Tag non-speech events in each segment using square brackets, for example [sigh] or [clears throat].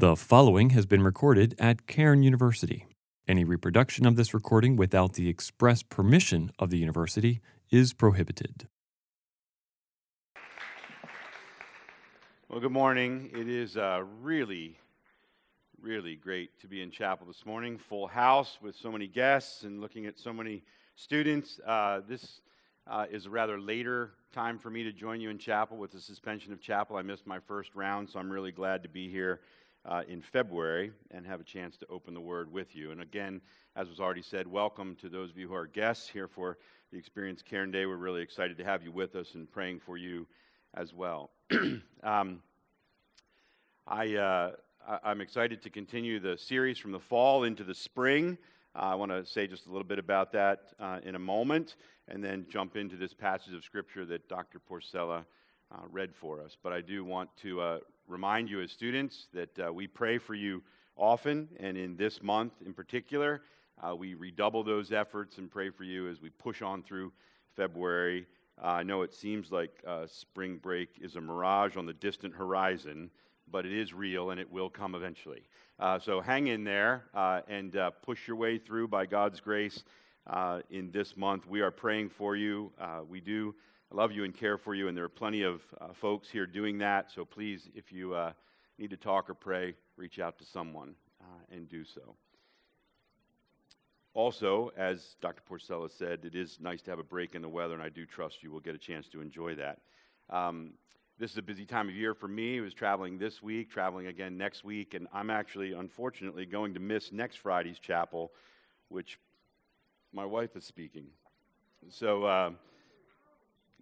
The following has been recorded at Cairn University. Any reproduction of this recording without the express permission of the university is prohibited. Well, good morning. It is uh, really, really great to be in chapel this morning. Full house with so many guests and looking at so many students. Uh, this uh, is a rather later time for me to join you in chapel with the suspension of chapel. I missed my first round, so I'm really glad to be here uh, in February and have a chance to open the Word with you. And again, as was already said, welcome to those of you who are guests here for the Experience Cairn Day. We're really excited to have you with us and praying for you as well. [clears throat] um, I, uh, I'm excited to continue the series from the fall into the spring. Uh, I want to say just a little bit about that uh, in a moment and then jump into this passage of Scripture that Dr. Porcella uh, read for us. But I do want to uh, remind you as students that uh, we pray for you often, and in this month in particular, uh, we redouble those efforts and pray for you as we push on through February. Uh, I know it seems like uh, spring break is a mirage on the distant horizon, but it is real and it will come eventually. Uh, so hang in there and push your way through by God's grace in this month. We are praying for you. we do I love you and care for you, and there are plenty of uh, folks here doing that. So please, if you uh, need to talk or pray, reach out to someone uh, and do so. Also, as Dr. Porcella said, it is nice to have a break in the weather, and I do trust you will get a chance to enjoy that. Um, this is a busy time of year for me. I was traveling this week, traveling again next week, and I'm actually, unfortunately, going to miss next Friday's chapel, which my wife is speaking. So, uh,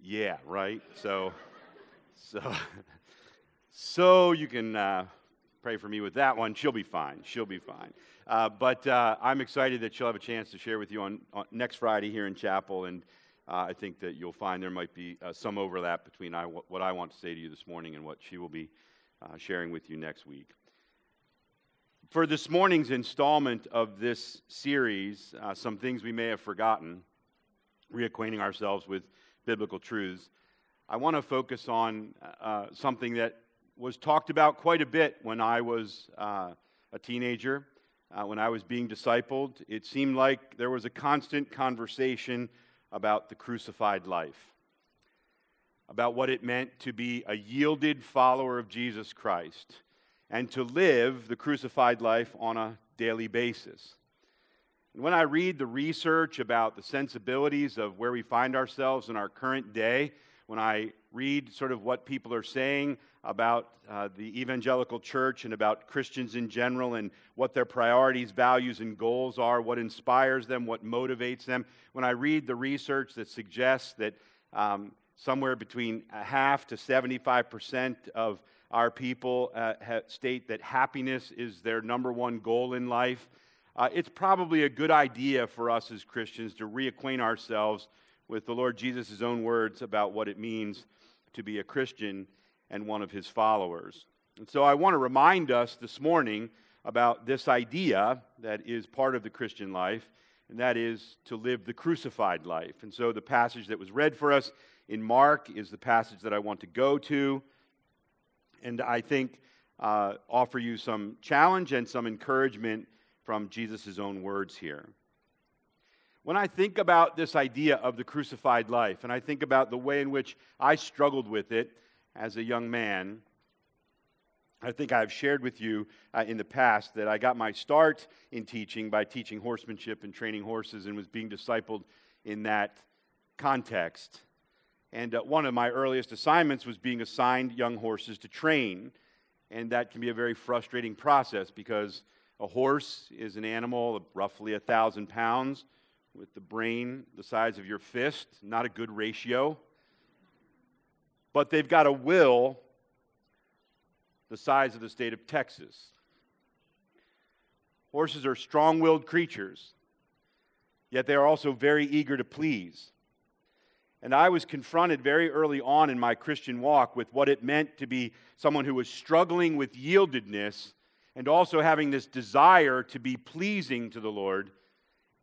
yeah, right? So, so, [laughs] so you can uh, pray for me with that one. She'll be fine. She'll be fine. Uh, but uh, I'm excited that she'll have a chance to share with you on, on next Friday here in chapel, and uh, I think that you'll find there might be uh, some overlap between I, what I want to say to you this morning and what she will be uh, sharing with you next week. For this morning's installment of this series, some things we may have forgotten, reacquainting ourselves with biblical truths, I want to focus on uh, something that was talked about quite a bit when I was uh, a teenager, uh, when I was being discipled. It seemed like there was a constant conversation about the crucified life, about what it meant to be a yielded follower of Jesus Christ and to live the crucified life on a daily basis. And when I read the research about the sensibilities of where we find ourselves in our current day, when I read sort of what people are saying about uh, the evangelical church and about Christians in general and what their priorities, values, and goals are, what inspires them, what motivates them, when I read the research that suggests that um, somewhere between a half to 75% of our people uh, state that happiness is their number one goal in life, uh, it's probably a good idea for us as Christians to reacquaint ourselves with the Lord Jesus' own words about what it means to be a Christian and one of his followers. And so I want to remind us this morning about this idea that is part of the Christian life, and that is to live the crucified life. And so the passage that was read for us in Mark is the passage that I want to go to, and I think uh, offer you some challenge and some encouragement from Jesus' own words here. When I think about this idea of the crucified life, and I think about the way in which I struggled with it as a young man, I think I've shared with you uh, in the past that I got my start in teaching by teaching horsemanship and training horses and was being discipled in that context. And uh, one of my earliest assignments was being assigned young horses to train. And that can be a very frustrating process because a horse is an animal of roughly a thousand pounds with the brain the size of your fist, not a good ratio. But they've got a will the size of the state of Texas. Horses are strong willed creatures, yet they are also very eager to please. And I was confronted very early on in my Christian walk with what it meant to be someone who was struggling with yieldedness and also having this desire to be pleasing to the Lord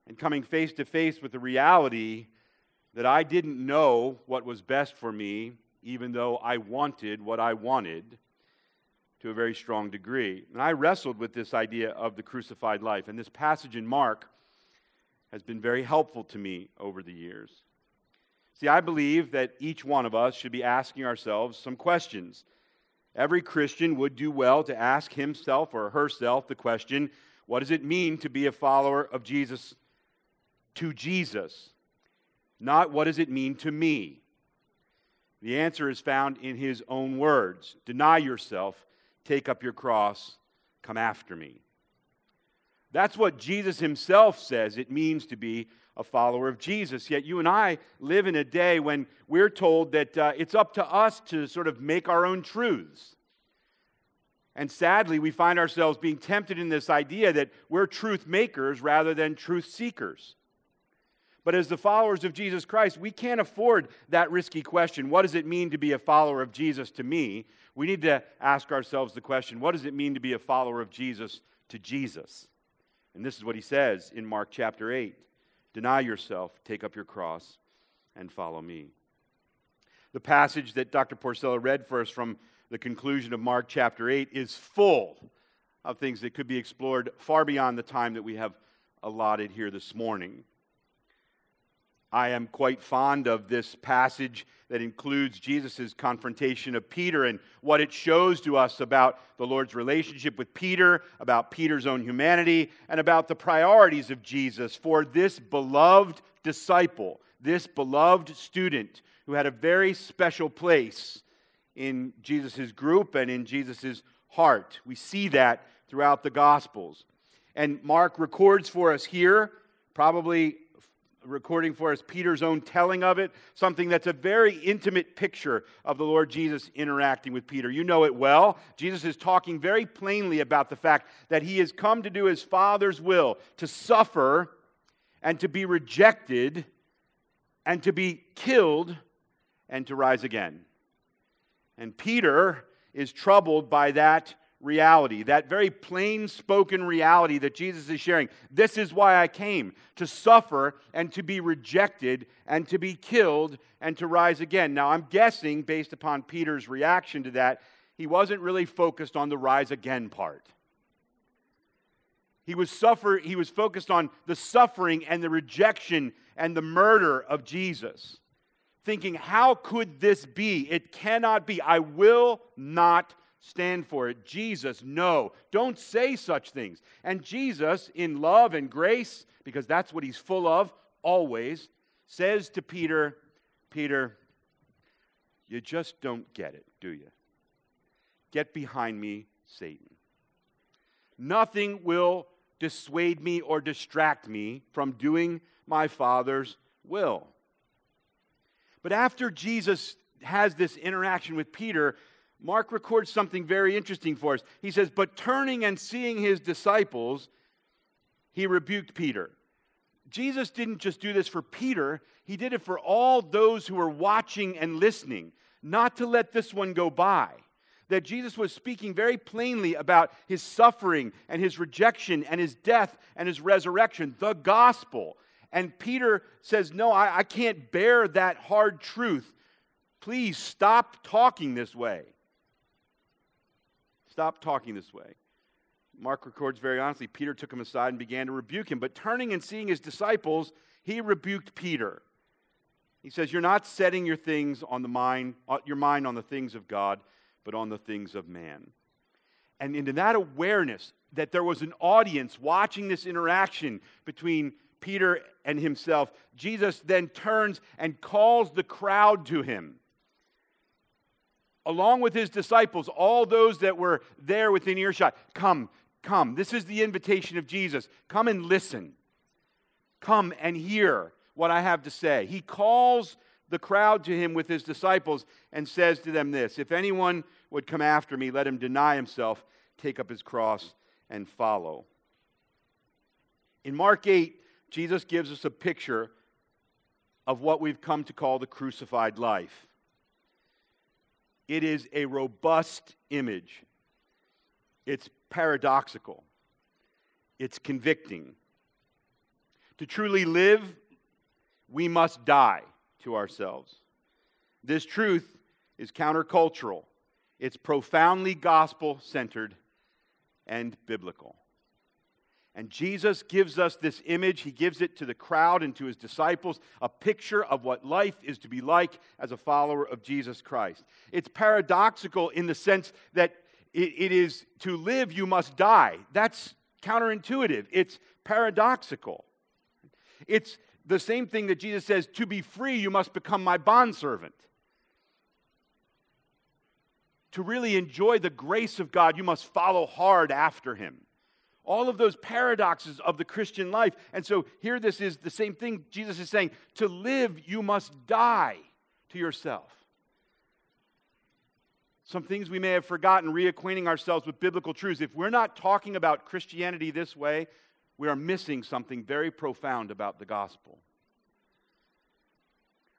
and coming face to face with the reality that I didn't know what was best for me, even though I wanted what I wanted, to a very strong degree. And I wrestled with this idea of the crucified life. And this passage in Mark has been very helpful to me over the years. See, I believe that each one of us should be asking ourselves some questions. Every Christian would do well to ask himself or herself the question what does it mean to be a follower of Jesus to Jesus? Not what does it mean to me? The answer is found in his own words Deny yourself, take up your cross, come after me. That's what Jesus himself says it means to be a follower of Jesus. Yet you and I live in a day when we're told that uh, it's up to us to sort of make our own truths. And sadly, we find ourselves being tempted in this idea that we're truth makers rather than truth seekers. But as the followers of Jesus Christ, we can't afford that risky question what does it mean to be a follower of Jesus to me? We need to ask ourselves the question what does it mean to be a follower of Jesus to Jesus? And this is what he says in Mark chapter 8 Deny yourself, take up your cross, and follow me. The passage that Dr. Porcella read for us from the conclusion of Mark chapter 8 is full of things that could be explored far beyond the time that we have allotted here this morning. I am quite fond of this passage that includes Jesus' confrontation of Peter and what it shows to us about the Lord's relationship with Peter, about Peter's own humanity, and about the priorities of Jesus for this beloved disciple, this beloved student who had a very special place in Jesus' group and in Jesus' heart. We see that throughout the Gospels. And Mark records for us here, probably recording for us Peter's own telling of it, something that's a very intimate picture of the Lord Jesus interacting with Peter. You know it well. Jesus is talking very plainly about the fact that he has come to do his Father's will, to suffer and to be rejected and to be killed and to rise again. And Peter is troubled by that reality, that very plain spoken reality that Jesus is sharing. This is why I came to suffer and to be rejected and to be killed and to rise again. Now, I'm guessing, based upon Peter's reaction to that, he wasn't really focused on the rise again part. He was, suffer, he was focused on the suffering and the rejection and the murder of Jesus thinking, How could this be? It cannot be. I will not stand for it. Jesus, no, don't say such things. And Jesus, in love and grace, because that's what he's full of always, says to Peter, Peter, you just don't get it, do you? Get behind me, Satan. Nothing will dissuade me or distract me from doing my Father's will. But after Jesus has this interaction with Peter, Mark records something very interesting for us. He says, But turning and seeing his disciples, he rebuked Peter. Jesus didn't just do this for Peter, he did it for all those who were watching and listening, not to let this one go by. That Jesus was speaking very plainly about his suffering and his rejection and his death and his resurrection, the gospel. And Peter says, No, I, I can't bear that hard truth. Please stop talking this way. Stop talking this way. Mark records very honestly Peter took him aside and began to rebuke him. But turning and seeing his disciples, he rebuked Peter. He says, You're not setting your things on the mind, uh, your mind on the things of God, but on the things of man. And into that awareness that there was an audience watching this interaction between Peter and himself, Jesus then turns and calls the crowd to him. Along with his disciples, all those that were there within earshot, come, come. This is the invitation of Jesus. Come and listen. Come and hear what I have to say. He calls the crowd to him with his disciples and says to them this If anyone would come after me, let him deny himself, take up his cross, and follow. In Mark 8, Jesus gives us a picture of what we've come to call the crucified life. It is a robust image, it's paradoxical, it's convicting. To truly live, we must die to ourselves. This truth is countercultural. It's profoundly gospel centered and biblical. And Jesus gives us this image. He gives it to the crowd and to his disciples, a picture of what life is to be like as a follower of Jesus Christ. It's paradoxical in the sense that it, it is to live, you must die. That's counterintuitive, it's paradoxical. It's the same thing that Jesus says to be free, you must become my bondservant. To really enjoy the grace of God, you must follow hard after him. All of those paradoxes of the Christian life. And so here, this is the same thing Jesus is saying to live, you must die to yourself. Some things we may have forgotten, reacquainting ourselves with biblical truths. If we're not talking about Christianity this way, we are missing something very profound about the gospel.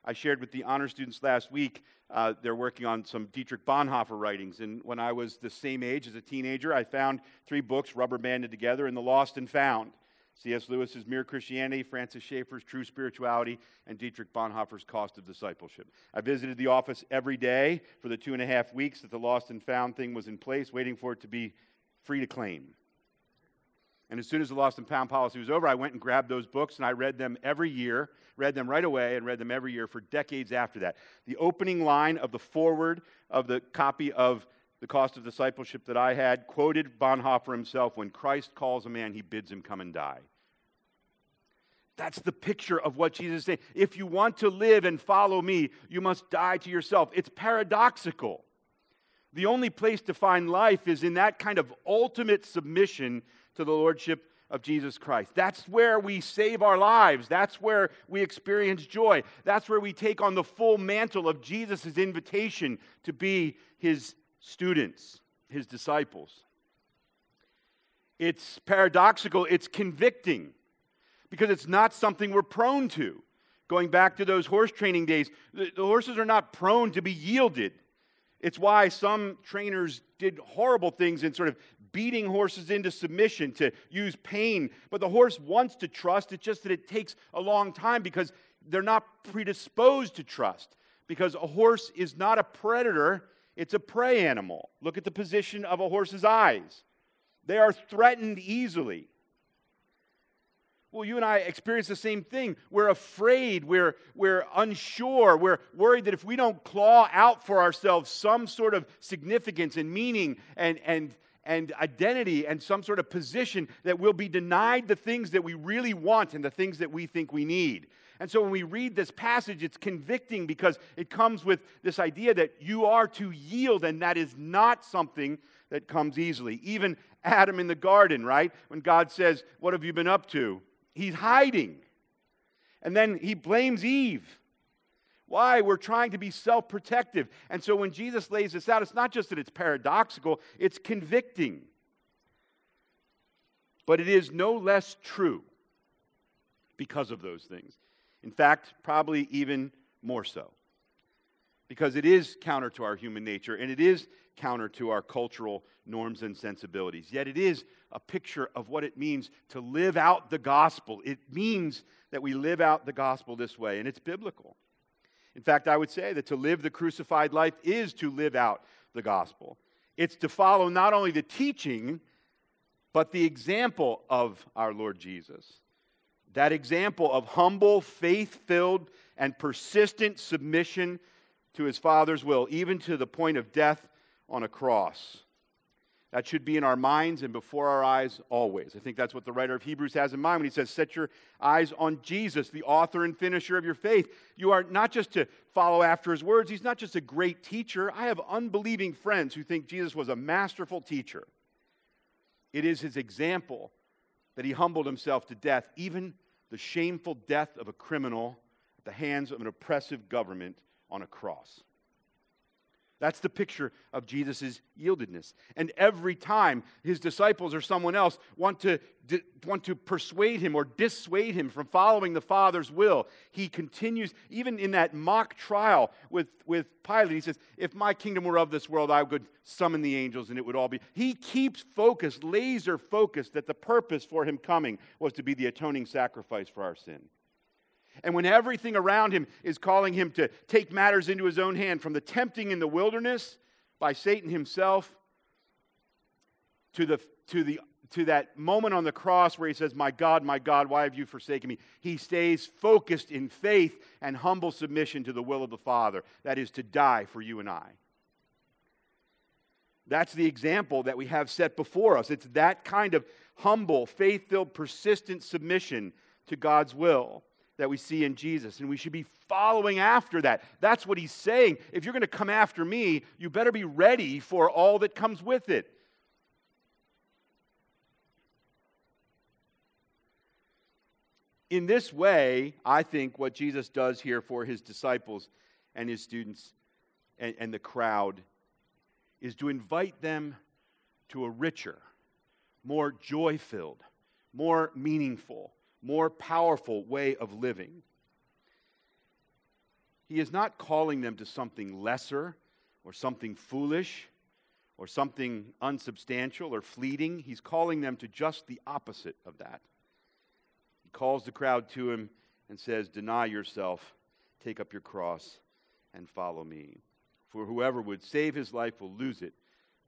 I shared with the honor students last week, uh, they're working on some Dietrich Bonhoeffer writings. And when I was the same age as a teenager, I found three books rubber banded together in The Lost and Found. C.S. Lewis's Mere Christianity, Francis Schaeffer's True Spirituality, and Dietrich Bonhoeffer's Cost of Discipleship. I visited the office every day for the two and a half weeks that the Lost and Found thing was in place, waiting for it to be free to claim. And as soon as the Lost and Found policy was over, I went and grabbed those books and I read them every year, read them right away, and read them every year for decades after that. The opening line of the foreword of the copy of The Cost of Discipleship that I had quoted Bonhoeffer himself when Christ calls a man, he bids him come and die. That's the picture of what Jesus is saying. If you want to live and follow me, you must die to yourself. It's paradoxical. The only place to find life is in that kind of ultimate submission to the Lordship of Jesus Christ. That's where we save our lives. That's where we experience joy. That's where we take on the full mantle of Jesus' invitation to be his students, his disciples. It's paradoxical, it's convicting because it's not something we're prone to. Going back to those horse training days, the, the horses are not prone to be yielded. It's why some trainers did horrible things in sort of beating horses into submission to use pain. But the horse wants to trust. It's just that it takes a long time because they're not predisposed to trust. Because a horse is not a predator, it's a prey animal. Look at the position of a horse's eyes, they are threatened easily. Well, you and I experience the same thing. We're afraid, we're, we're unsure, we're worried that if we don't claw out for ourselves some sort of significance and meaning and, and, and identity and some sort of position, that we'll be denied the things that we really want and the things that we think we need. And so when we read this passage, it's convicting because it comes with this idea that you are to yield, and that is not something that comes easily. Even Adam in the garden, right? When God says, What have you been up to? he's hiding. And then he blames Eve. Why? We're trying to be self protective. And so when Jesus lays this out, it's not just that it's paradoxical, it's convicting. But it is no less true because of those things. In fact, probably even more so. Because it is counter to our human nature and it is counter to our cultural norms and sensibilities. Yet it is a picture of what it means to live out the gospel. It means that we live out the gospel this way, and it's biblical. In fact, I would say that to live the crucified life is to live out the gospel. It's to follow not only the teaching, but the example of our Lord Jesus. That example of humble, faith filled, and persistent submission to his Father's will, even to the point of death on a cross. That should be in our minds and before our eyes always. I think that's what the writer of Hebrews has in mind when he says, Set your eyes on Jesus, the author and finisher of your faith. You are not just to follow after his words, he's not just a great teacher. I have unbelieving friends who think Jesus was a masterful teacher. It is his example that he humbled himself to death, even the shameful death of a criminal at the hands of an oppressive government on a cross. That's the picture of Jesus' yieldedness. And every time his disciples or someone else want to, want to persuade him or dissuade him from following the Father's will, he continues, even in that mock trial with, with Pilate, he says, If my kingdom were of this world, I would summon the angels and it would all be. He keeps focused, laser focused, that the purpose for him coming was to be the atoning sacrifice for our sin. And when everything around him is calling him to take matters into his own hand, from the tempting in the wilderness by Satan himself to, the, to, the, to that moment on the cross where he says, My God, my God, why have you forsaken me? He stays focused in faith and humble submission to the will of the Father, that is, to die for you and I. That's the example that we have set before us. It's that kind of humble, faith filled, persistent submission to God's will that we see in Jesus. And we should be following after that. That's what he's saying. If you're going to come after me, you better be ready for all that comes with it. In this way, I think what Jesus does here for his disciples and his students and, and the crowd is to invite them to a richer, more joy filled, more meaningful, more powerful way of living. He is not calling them to something lesser or something foolish or something unsubstantial or fleeting. He's calling them to just the opposite of that. He calls the crowd to him and says, Deny yourself, take up your cross, and follow me. For whoever would save his life will lose it,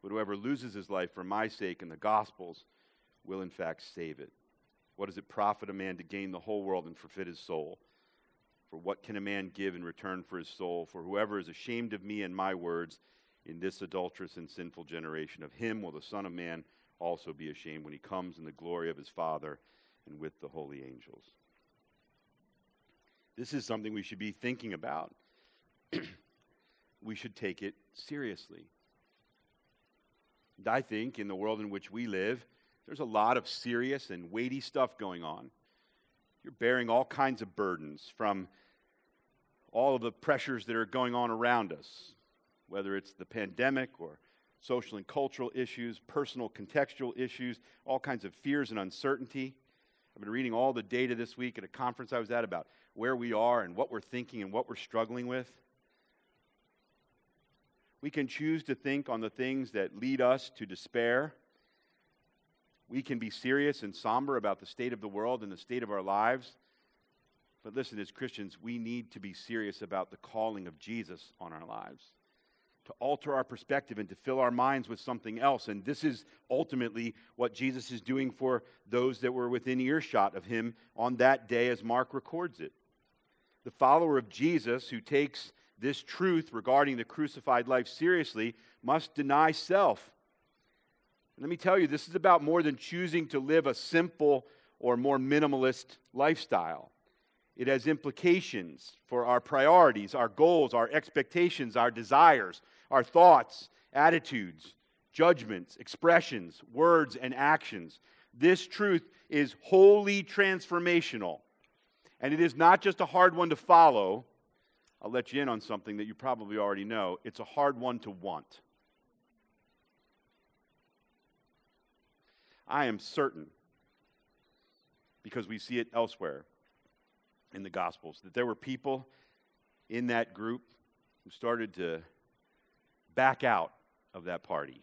but whoever loses his life for my sake and the gospel's will in fact save it. What does it profit a man to gain the whole world and forfeit his soul? For what can a man give in return for his soul? For whoever is ashamed of me and my words in this adulterous and sinful generation, of him will the Son of Man also be ashamed when he comes in the glory of his Father and with the holy angels. This is something we should be thinking about. [clears throat] we should take it seriously. And I think in the world in which we live, there's a lot of serious and weighty stuff going on. You're bearing all kinds of burdens from all of the pressures that are going on around us, whether it's the pandemic or social and cultural issues, personal contextual issues, all kinds of fears and uncertainty. I've been reading all the data this week at a conference I was at about where we are and what we're thinking and what we're struggling with. We can choose to think on the things that lead us to despair. We can be serious and somber about the state of the world and the state of our lives. But listen, as Christians, we need to be serious about the calling of Jesus on our lives, to alter our perspective and to fill our minds with something else. And this is ultimately what Jesus is doing for those that were within earshot of him on that day, as Mark records it. The follower of Jesus who takes this truth regarding the crucified life seriously must deny self. And let me tell you, this is about more than choosing to live a simple or more minimalist lifestyle. It has implications for our priorities, our goals, our expectations, our desires, our thoughts, attitudes, judgments, expressions, words, and actions. This truth is wholly transformational. And it is not just a hard one to follow, I'll let you in on something that you probably already know. It's a hard one to want. I am certain, because we see it elsewhere in the Gospels, that there were people in that group who started to back out of that party,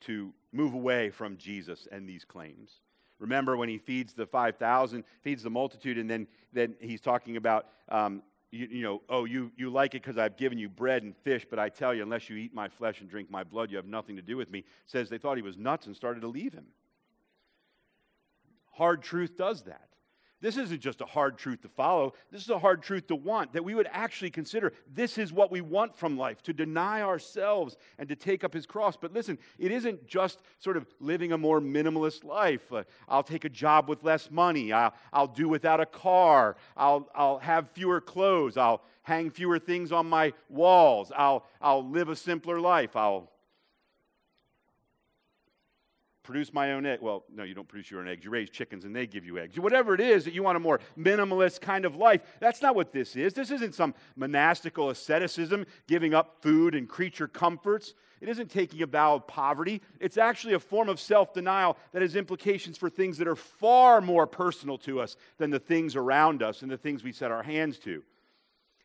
to move away from Jesus and these claims. Remember when he feeds the 5,000, feeds the multitude, and then, then he's talking about, um, you, you, know, oh, you, you like it because I've given you bread and fish, but I tell you, unless you eat my flesh and drink my blood, you have nothing to do with me. Says they thought he was nuts and started to leave him. Hard truth does that. This isn't just a hard truth to follow. This is a hard truth to want, that we would actually consider this is what we want from life to deny ourselves and to take up his cross. But listen, it isn't just sort of living a more minimalist life. Uh, I'll take a job with less money. I'll, I'll do without a car. I'll, I'll have fewer clothes. I'll hang fewer things on my walls. I'll, I'll live a simpler life. I'll produce my own egg. Well, no, you don't produce your own eggs. You raise chickens and they give you eggs. Whatever it is that you want a more minimalist kind of life, that's not what this is. This isn't some monastical asceticism, giving up food and creature comforts. It isn't taking a vow of poverty. It's actually a form of self denial that has implications for things that are far more personal to us than the things around us and the things we set our hands to.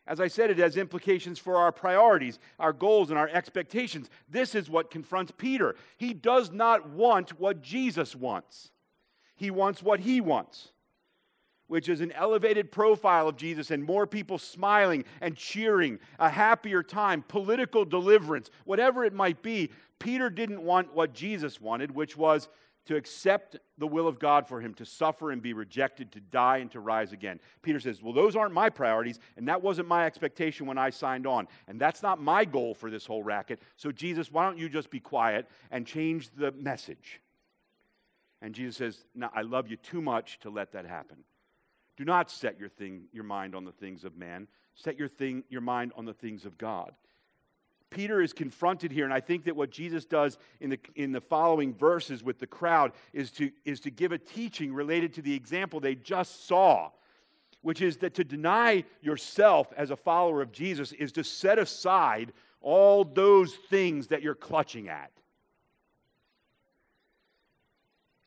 As I said, it has implications for our priorities, our goals, and our expectations. This is what confronts Peter. He does not want what Jesus wants, he wants what he wants. which is an elevated profile of Jesus and more people smiling and cheering, a happier time, political deliverance, whatever it might be, Peter didn't want what Jesus wanted, which was to accept the will of God for him, to suffer and be rejected, to die and to rise again. Peter says, Well, those aren't my priorities, and that wasn't my expectation when I signed on. And that's not my goal for this whole racket. So, Jesus, why don't you just be quiet and change the message? And Jesus says, I love you too much to let that happen. Do not set your, thing, your mind on the things of man. Set your, thing, your mind on the things of God. Peter is confronted here, and I think that what Jesus does in the, in the following verses with the crowd is to, is to give a teaching related to the example they just saw, which is that to deny yourself as a follower of Jesus is to set aside all those things that you're clutching at.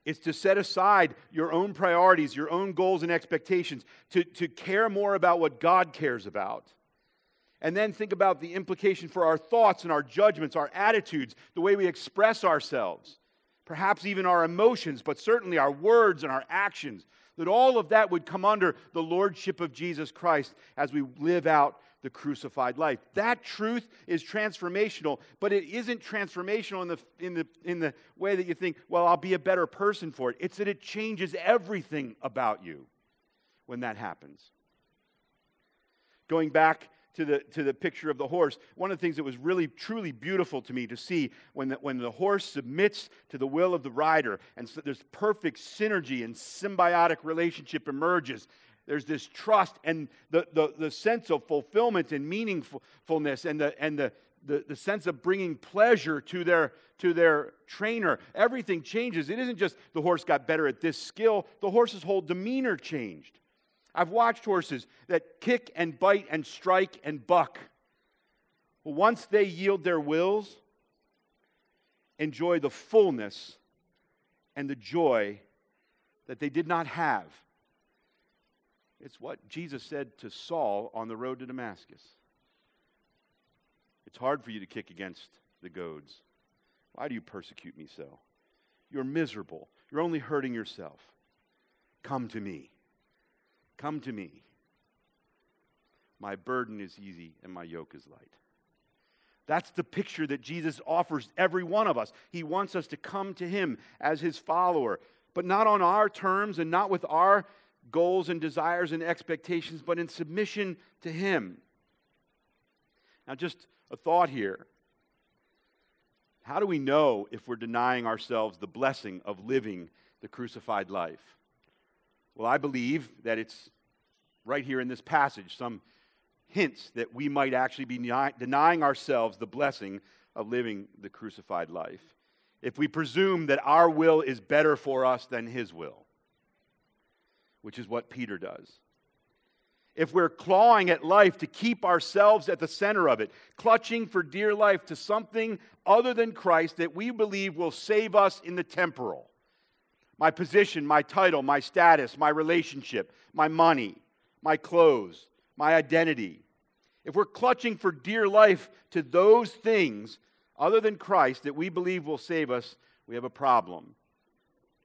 It's to set aside your own priorities, your own goals and expectations, to, to care more about what God cares about. And then think about the implication for our thoughts and our judgments, our attitudes, the way we express ourselves, perhaps even our emotions, but certainly our words and our actions. That all of that would come under the lordship of Jesus Christ as we live out the crucified life. That truth is transformational, but it isn't transformational in the, in, the, in the way that you think, well, I'll be a better person for it. It's that it changes everything about you when that happens. Going back to the, to the picture of the horse, one of the things that was really, truly beautiful to me to see when the, when the horse submits to the will of the rider, and so there's perfect synergy and symbiotic relationship emerges there's this trust and the, the, the sense of fulfillment and meaningfulness and, the, and the, the, the sense of bringing pleasure to their, to their trainer. Everything changes. It isn't just the horse got better at this skill, the horse's whole demeanor changed. I've watched horses that kick and bite and strike and buck. Once they yield their wills, enjoy the fullness and the joy that they did not have it's what Jesus said to Saul on the road to Damascus. It's hard for you to kick against the goads. Why do you persecute me so? You're miserable. You're only hurting yourself. Come to me. Come to me. My burden is easy and my yoke is light. That's the picture that Jesus offers every one of us. He wants us to come to Him as His follower, but not on our terms and not with our goals and desires and expectations, but in submission to Him. Now, just a thought here. How do we know if we're denying ourselves the blessing of living the crucified life? Well, I believe that it's right here in this passage, some hints that we might actually be denying ourselves the blessing of living the crucified life if we presume that our will is better for us than His will which is what Peter does. If we're clawing at life to keep ourselves at the center of it, clutching for dear life to something other than Christ that we believe will save us in the temporal my position, my title, my status, my relationship, my money, my clothes, my identity. If we're clutching for dear life to those things other than Christ that we believe will save us, we have a problem.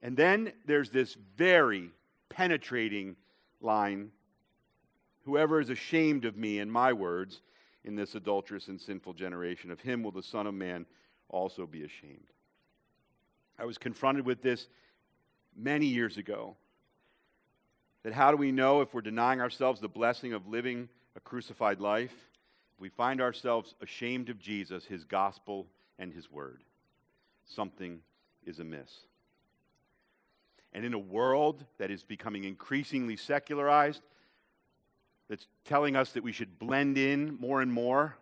And then there's this very penetrating line Whoever is ashamed of me and my words in this adulterous and sinful generation, of him will the Son of Man also be ashamed. I was confronted with this many years ago. That how do we know if we're denying ourselves the blessing of living a crucified life? If we find ourselves ashamed of Jesus, his gospel, and his word, something is amiss. And in a world that is becoming increasingly secularized, that's telling us that we should blend in more and more,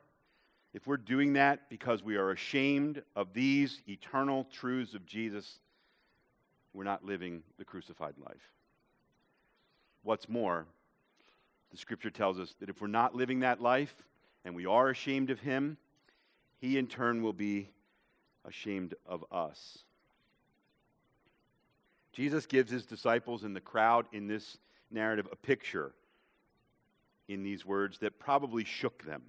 if we're doing that because we are ashamed of these eternal truths of Jesus, we're not living the crucified life. What's more, the scripture tells us that if we're not living that life and we are ashamed of Him, He in turn will be ashamed of us. Jesus gives his disciples and the crowd in this narrative a picture in these words that probably shook them.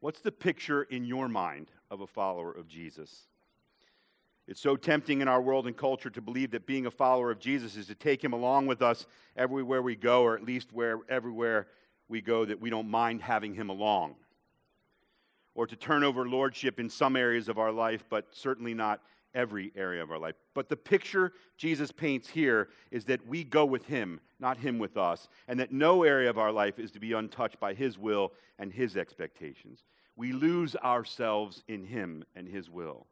What's the picture in your mind of a follower of Jesus? It's so tempting in our world and culture to believe that being a follower of Jesus is to take him along with us everywhere we go, or at least where everywhere we go that we don't mind having him along. Or to turn over lordship in some areas of our life, but certainly not every area of our life. But the picture Jesus paints here is that we go with him, not him with us, and that no area of our life is to be untouched by his will and his expectations. We lose ourselves in him and his will.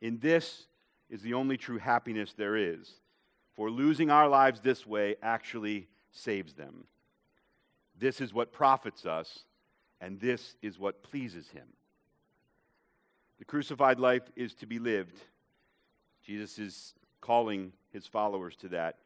In this is the only true happiness there is, for losing our lives this way actually saves them. This is what profits us, and this is what pleases him. The crucified life is to be lived. Jesus is calling his followers to that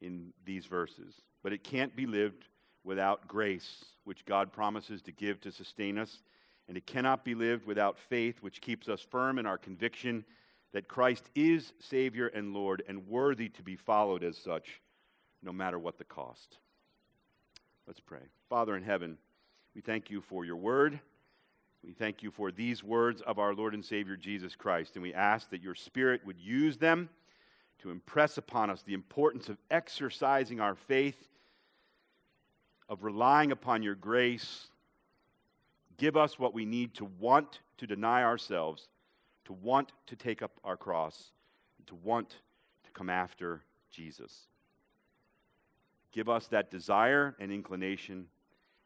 in these verses. But it can't be lived without grace, which God promises to give to sustain us. And it cannot be lived without faith, which keeps us firm in our conviction that Christ is Savior and Lord and worthy to be followed as such, no matter what the cost. Let's pray. Father in heaven, we thank you for your word. We thank you for these words of our Lord and Savior Jesus Christ, and we ask that your Spirit would use them to impress upon us the importance of exercising our faith, of relying upon your grace. Give us what we need to want to deny ourselves, to want to take up our cross, and to want to come after Jesus. Give us that desire and inclination,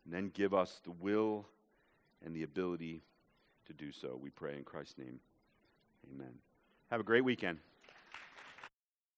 and then give us the will and the ability to do so. We pray in Christ's name. Amen. Have a great weekend.